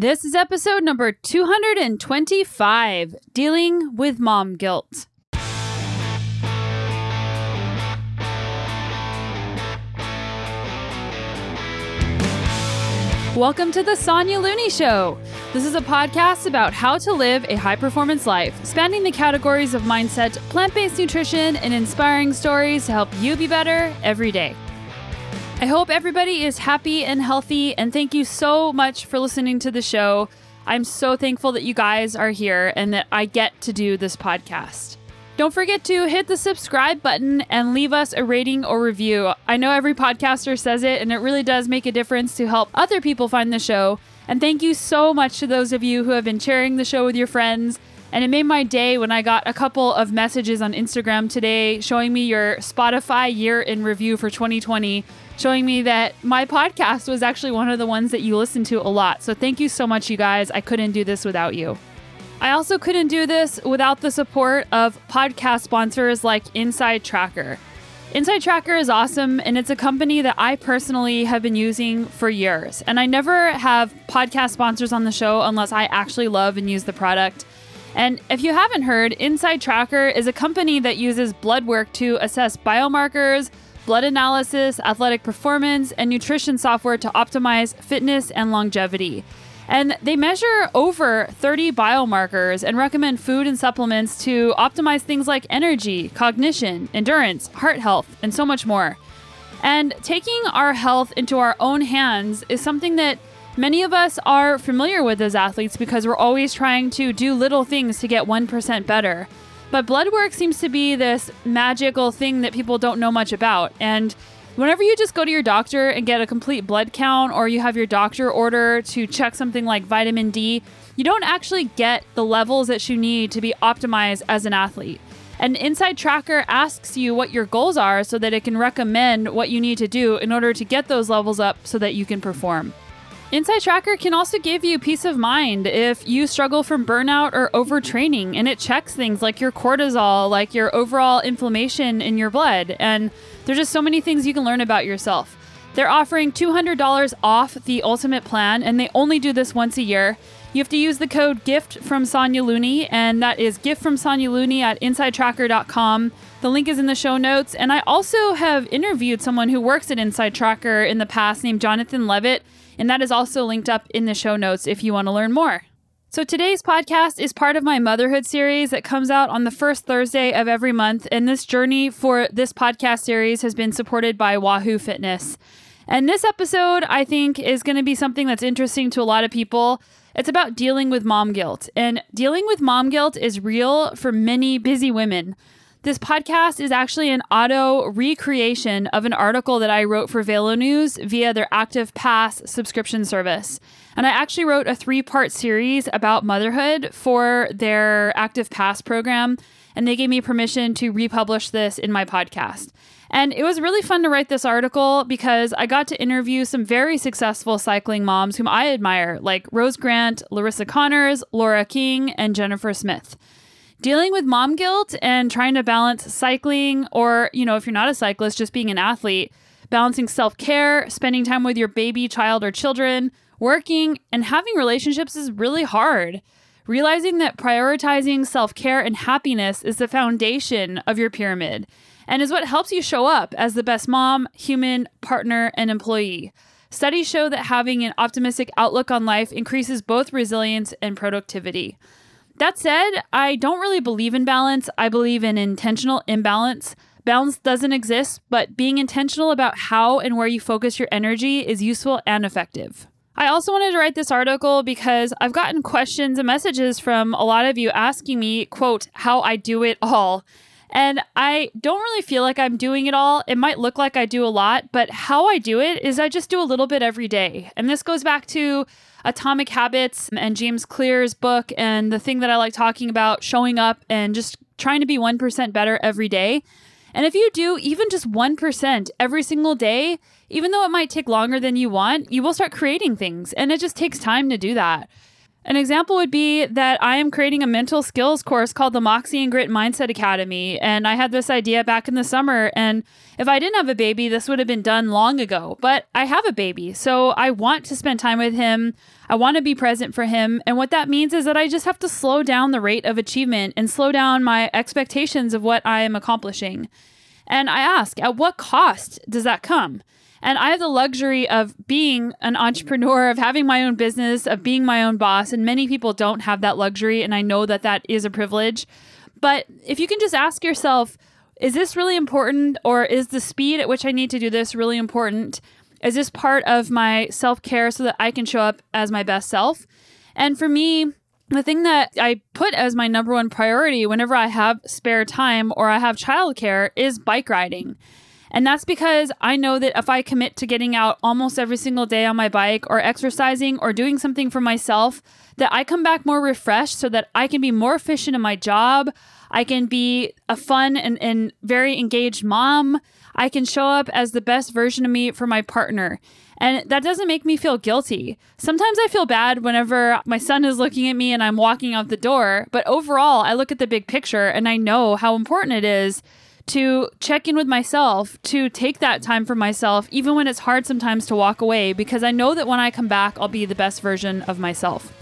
This is episode number 225 Dealing with Mom Guilt. Welcome to the Sonya Looney Show. This is a podcast about how to live a high performance life, spanning the categories of mindset, plant based nutrition, and inspiring stories to help you be better every day. I hope everybody is happy and healthy, and thank you so much for listening to the show. I'm so thankful that you guys are here and that I get to do this podcast. Don't forget to hit the subscribe button and leave us a rating or review. I know every podcaster says it, and it really does make a difference to help other people find the show. And thank you so much to those of you who have been sharing the show with your friends. And it made my day when I got a couple of messages on Instagram today showing me your Spotify year in review for 2020, showing me that my podcast was actually one of the ones that you listen to a lot. So thank you so much, you guys. I couldn't do this without you. I also couldn't do this without the support of podcast sponsors like Inside Tracker. Inside Tracker is awesome, and it's a company that I personally have been using for years. And I never have podcast sponsors on the show unless I actually love and use the product. And if you haven't heard, Inside Tracker is a company that uses blood work to assess biomarkers, blood analysis, athletic performance, and nutrition software to optimize fitness and longevity. And they measure over 30 biomarkers and recommend food and supplements to optimize things like energy, cognition, endurance, heart health, and so much more. And taking our health into our own hands is something that many of us are familiar with those athletes because we're always trying to do little things to get 1% better. But blood work seems to be this magical thing that people don't know much about. And Whenever you just go to your doctor and get a complete blood count, or you have your doctor order to check something like vitamin D, you don't actually get the levels that you need to be optimized as an athlete. An Inside Tracker asks you what your goals are so that it can recommend what you need to do in order to get those levels up so that you can perform. Inside Tracker can also give you peace of mind if you struggle from burnout or overtraining, and it checks things like your cortisol, like your overall inflammation in your blood. And there's just so many things you can learn about yourself. They're offering $200 off the ultimate plan, and they only do this once a year. You have to use the code GIFT from Sonya Looney, and that is gift from Sonya Looney at InsideTracker.com. The link is in the show notes. And I also have interviewed someone who works at Inside Tracker in the past named Jonathan Levitt, and that is also linked up in the show notes if you want to learn more. So today's podcast is part of my motherhood series that comes out on the first Thursday of every month. And this journey for this podcast series has been supported by Wahoo Fitness. And this episode, I think, is going to be something that's interesting to a lot of people. It's about dealing with mom guilt. And dealing with mom guilt is real for many busy women. This podcast is actually an auto recreation of an article that I wrote for Velo News via their Active Pass subscription service. And I actually wrote a three part series about motherhood for their Active Pass program. And they gave me permission to republish this in my podcast. And it was really fun to write this article because I got to interview some very successful cycling moms whom I admire, like Rose Grant, Larissa Connors, Laura King, and Jennifer Smith. Dealing with mom guilt and trying to balance cycling, or, you know, if you're not a cyclist, just being an athlete, balancing self care, spending time with your baby, child, or children, Working and having relationships is really hard. Realizing that prioritizing self care and happiness is the foundation of your pyramid and is what helps you show up as the best mom, human, partner, and employee. Studies show that having an optimistic outlook on life increases both resilience and productivity. That said, I don't really believe in balance. I believe in intentional imbalance. Balance doesn't exist, but being intentional about how and where you focus your energy is useful and effective. I also wanted to write this article because I've gotten questions and messages from a lot of you asking me, quote, how I do it all. And I don't really feel like I'm doing it all. It might look like I do a lot, but how I do it is I just do a little bit every day. And this goes back to Atomic Habits and James Clear's book and the thing that I like talking about showing up and just trying to be 1% better every day. And if you do even just 1% every single day, even though it might take longer than you want, you will start creating things. And it just takes time to do that. An example would be that I am creating a mental skills course called the Moxie and Grit Mindset Academy. And I had this idea back in the summer. And if I didn't have a baby, this would have been done long ago. But I have a baby. So I want to spend time with him. I want to be present for him. And what that means is that I just have to slow down the rate of achievement and slow down my expectations of what I am accomplishing. And I ask, at what cost does that come? And I have the luxury of being an entrepreneur, of having my own business, of being my own boss. And many people don't have that luxury. And I know that that is a privilege. But if you can just ask yourself, is this really important? Or is the speed at which I need to do this really important? Is this part of my self care so that I can show up as my best self? And for me, the thing that I put as my number one priority whenever I have spare time or I have childcare is bike riding. And that's because I know that if I commit to getting out almost every single day on my bike or exercising or doing something for myself, that I come back more refreshed so that I can be more efficient in my job. I can be a fun and, and very engaged mom. I can show up as the best version of me for my partner. And that doesn't make me feel guilty. Sometimes I feel bad whenever my son is looking at me and I'm walking out the door. But overall, I look at the big picture and I know how important it is to check in with myself, to take that time for myself, even when it's hard sometimes to walk away, because I know that when I come back, I'll be the best version of myself.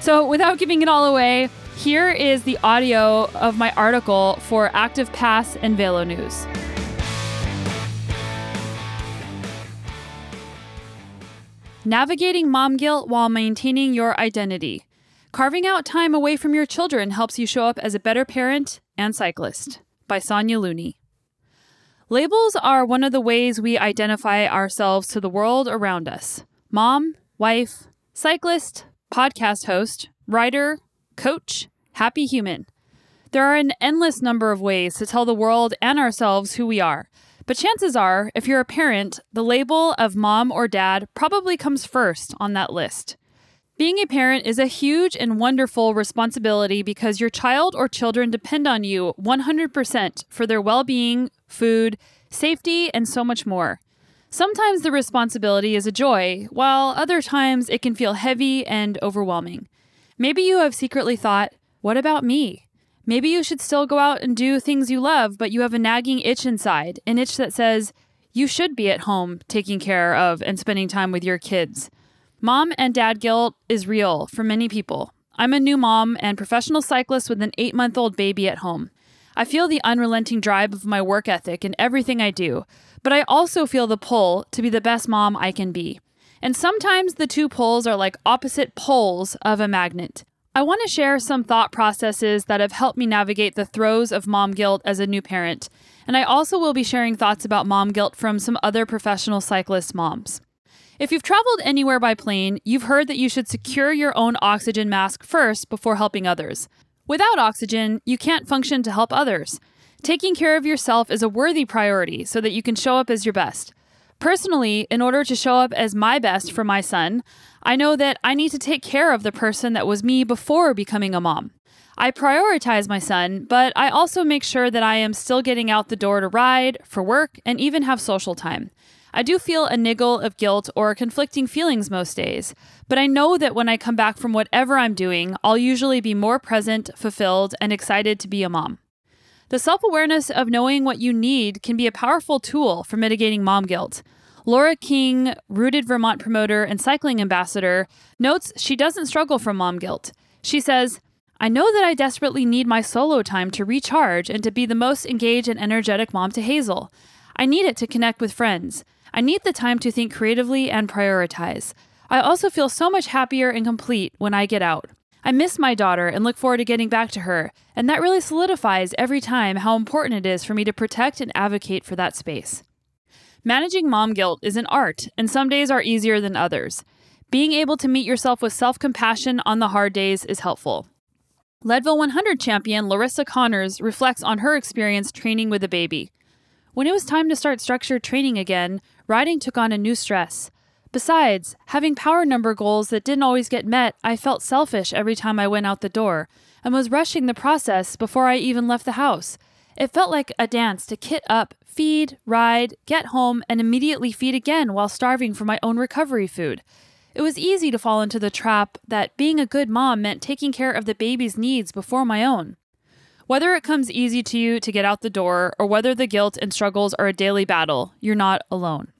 So, without giving it all away, here is the audio of my article for Active Pass and Velo News. Navigating mom guilt while maintaining your identity. Carving out time away from your children helps you show up as a better parent and cyclist by Sonya Looney. Labels are one of the ways we identify ourselves to the world around us mom, wife, cyclist, podcast host, writer, coach, happy human. There are an endless number of ways to tell the world and ourselves who we are. But chances are, if you're a parent, the label of mom or dad probably comes first on that list. Being a parent is a huge and wonderful responsibility because your child or children depend on you 100% for their well being, food, safety, and so much more. Sometimes the responsibility is a joy, while other times it can feel heavy and overwhelming. Maybe you have secretly thought, What about me? Maybe you should still go out and do things you love, but you have a nagging itch inside, an itch that says, You should be at home taking care of and spending time with your kids. Mom and dad guilt is real for many people. I'm a new mom and professional cyclist with an eight month old baby at home. I feel the unrelenting drive of my work ethic in everything I do, but I also feel the pull to be the best mom I can be. And sometimes the two poles are like opposite poles of a magnet. I want to share some thought processes that have helped me navigate the throes of mom guilt as a new parent, and I also will be sharing thoughts about mom guilt from some other professional cyclist moms. If you've traveled anywhere by plane, you've heard that you should secure your own oxygen mask first before helping others. Without oxygen, you can't function to help others. Taking care of yourself is a worthy priority so that you can show up as your best. Personally, in order to show up as my best for my son, I know that I need to take care of the person that was me before becoming a mom. I prioritize my son, but I also make sure that I am still getting out the door to ride, for work, and even have social time. I do feel a niggle of guilt or conflicting feelings most days, but I know that when I come back from whatever I'm doing, I'll usually be more present, fulfilled, and excited to be a mom. The self awareness of knowing what you need can be a powerful tool for mitigating mom guilt. Laura King, rooted Vermont promoter and cycling ambassador, notes she doesn't struggle from mom guilt. She says, I know that I desperately need my solo time to recharge and to be the most engaged and energetic mom to Hazel. I need it to connect with friends. I need the time to think creatively and prioritize. I also feel so much happier and complete when I get out. I miss my daughter and look forward to getting back to her, and that really solidifies every time how important it is for me to protect and advocate for that space. Managing mom guilt is an art, and some days are easier than others. Being able to meet yourself with self compassion on the hard days is helpful. Leadville 100 champion Larissa Connors reflects on her experience training with a baby. When it was time to start structured training again, riding took on a new stress. Besides, having power number goals that didn't always get met, I felt selfish every time I went out the door and was rushing the process before I even left the house. It felt like a dance to kit up, feed, ride, get home, and immediately feed again while starving for my own recovery food. It was easy to fall into the trap that being a good mom meant taking care of the baby's needs before my own. Whether it comes easy to you to get out the door or whether the guilt and struggles are a daily battle, you're not alone.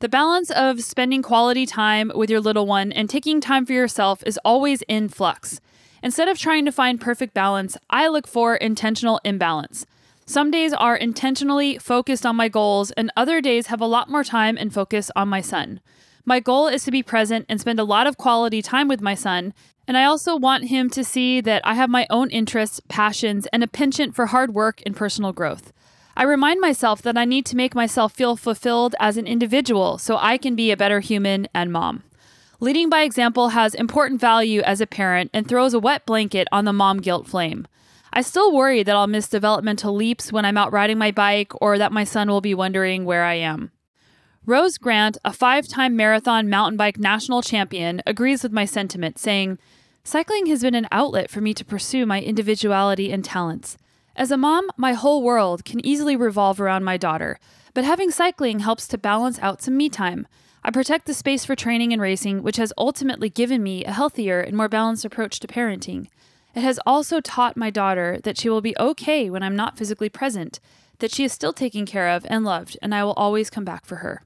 The balance of spending quality time with your little one and taking time for yourself is always in flux. Instead of trying to find perfect balance, I look for intentional imbalance. Some days are intentionally focused on my goals, and other days have a lot more time and focus on my son. My goal is to be present and spend a lot of quality time with my son, and I also want him to see that I have my own interests, passions, and a penchant for hard work and personal growth. I remind myself that I need to make myself feel fulfilled as an individual so I can be a better human and mom. Leading by example has important value as a parent and throws a wet blanket on the mom guilt flame. I still worry that I'll miss developmental leaps when I'm out riding my bike or that my son will be wondering where I am. Rose Grant, a five time marathon mountain bike national champion, agrees with my sentiment, saying, Cycling has been an outlet for me to pursue my individuality and talents. As a mom, my whole world can easily revolve around my daughter, but having cycling helps to balance out some me time. I protect the space for training and racing, which has ultimately given me a healthier and more balanced approach to parenting. It has also taught my daughter that she will be okay when I'm not physically present, that she is still taken care of and loved, and I will always come back for her.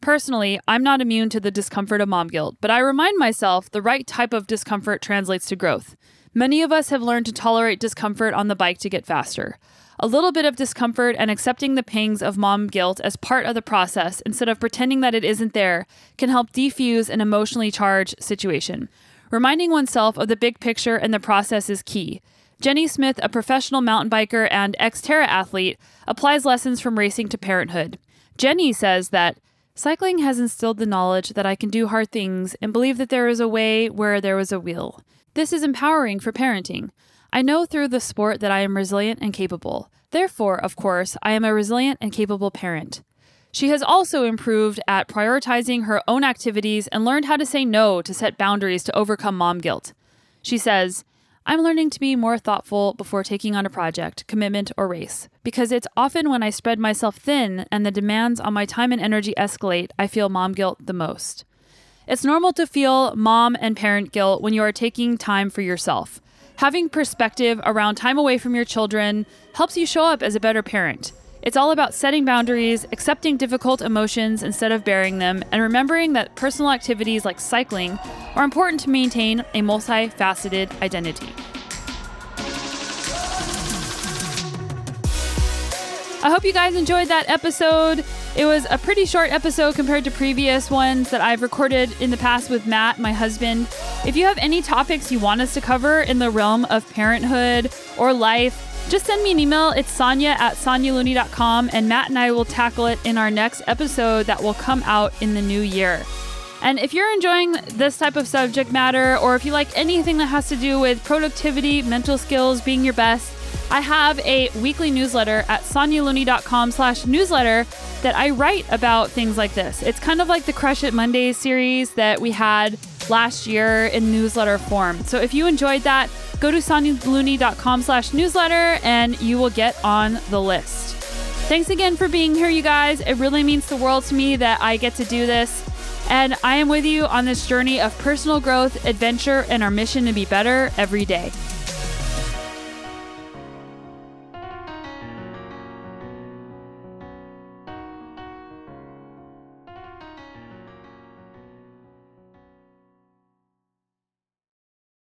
Personally, I'm not immune to the discomfort of mom guilt, but I remind myself the right type of discomfort translates to growth. Many of us have learned to tolerate discomfort on the bike to get faster. A little bit of discomfort and accepting the pangs of mom guilt as part of the process instead of pretending that it isn't there can help defuse an emotionally charged situation. Reminding oneself of the big picture and the process is key. Jenny Smith, a professional mountain biker and Xterra athlete, applies lessons from racing to parenthood. Jenny says that cycling has instilled the knowledge that I can do hard things and believe that there is a way where there was a will. This is empowering for parenting. I know through the sport that I am resilient and capable. Therefore, of course, I am a resilient and capable parent. She has also improved at prioritizing her own activities and learned how to say no to set boundaries to overcome mom guilt. She says, I'm learning to be more thoughtful before taking on a project, commitment, or race, because it's often when I spread myself thin and the demands on my time and energy escalate, I feel mom guilt the most. It's normal to feel mom and parent guilt when you are taking time for yourself. Having perspective around time away from your children helps you show up as a better parent. It's all about setting boundaries, accepting difficult emotions instead of bearing them, and remembering that personal activities like cycling are important to maintain a multifaceted identity. I hope you guys enjoyed that episode. It was a pretty short episode compared to previous ones that I've recorded in the past with Matt, my husband. If you have any topics you want us to cover in the realm of parenthood or life, just send me an email. It's Sonya at SonyaLooney.com, and Matt and I will tackle it in our next episode that will come out in the new year. And if you're enjoying this type of subject matter, or if you like anything that has to do with productivity, mental skills, being your best, I have a weekly newsletter at sonyalooney.com slash newsletter that I write about things like this. It's kind of like the Crush It Mondays series that we had last year in newsletter form. So if you enjoyed that, go to sonyalooney.com slash newsletter and you will get on the list. Thanks again for being here, you guys. It really means the world to me that I get to do this. And I am with you on this journey of personal growth, adventure, and our mission to be better every day.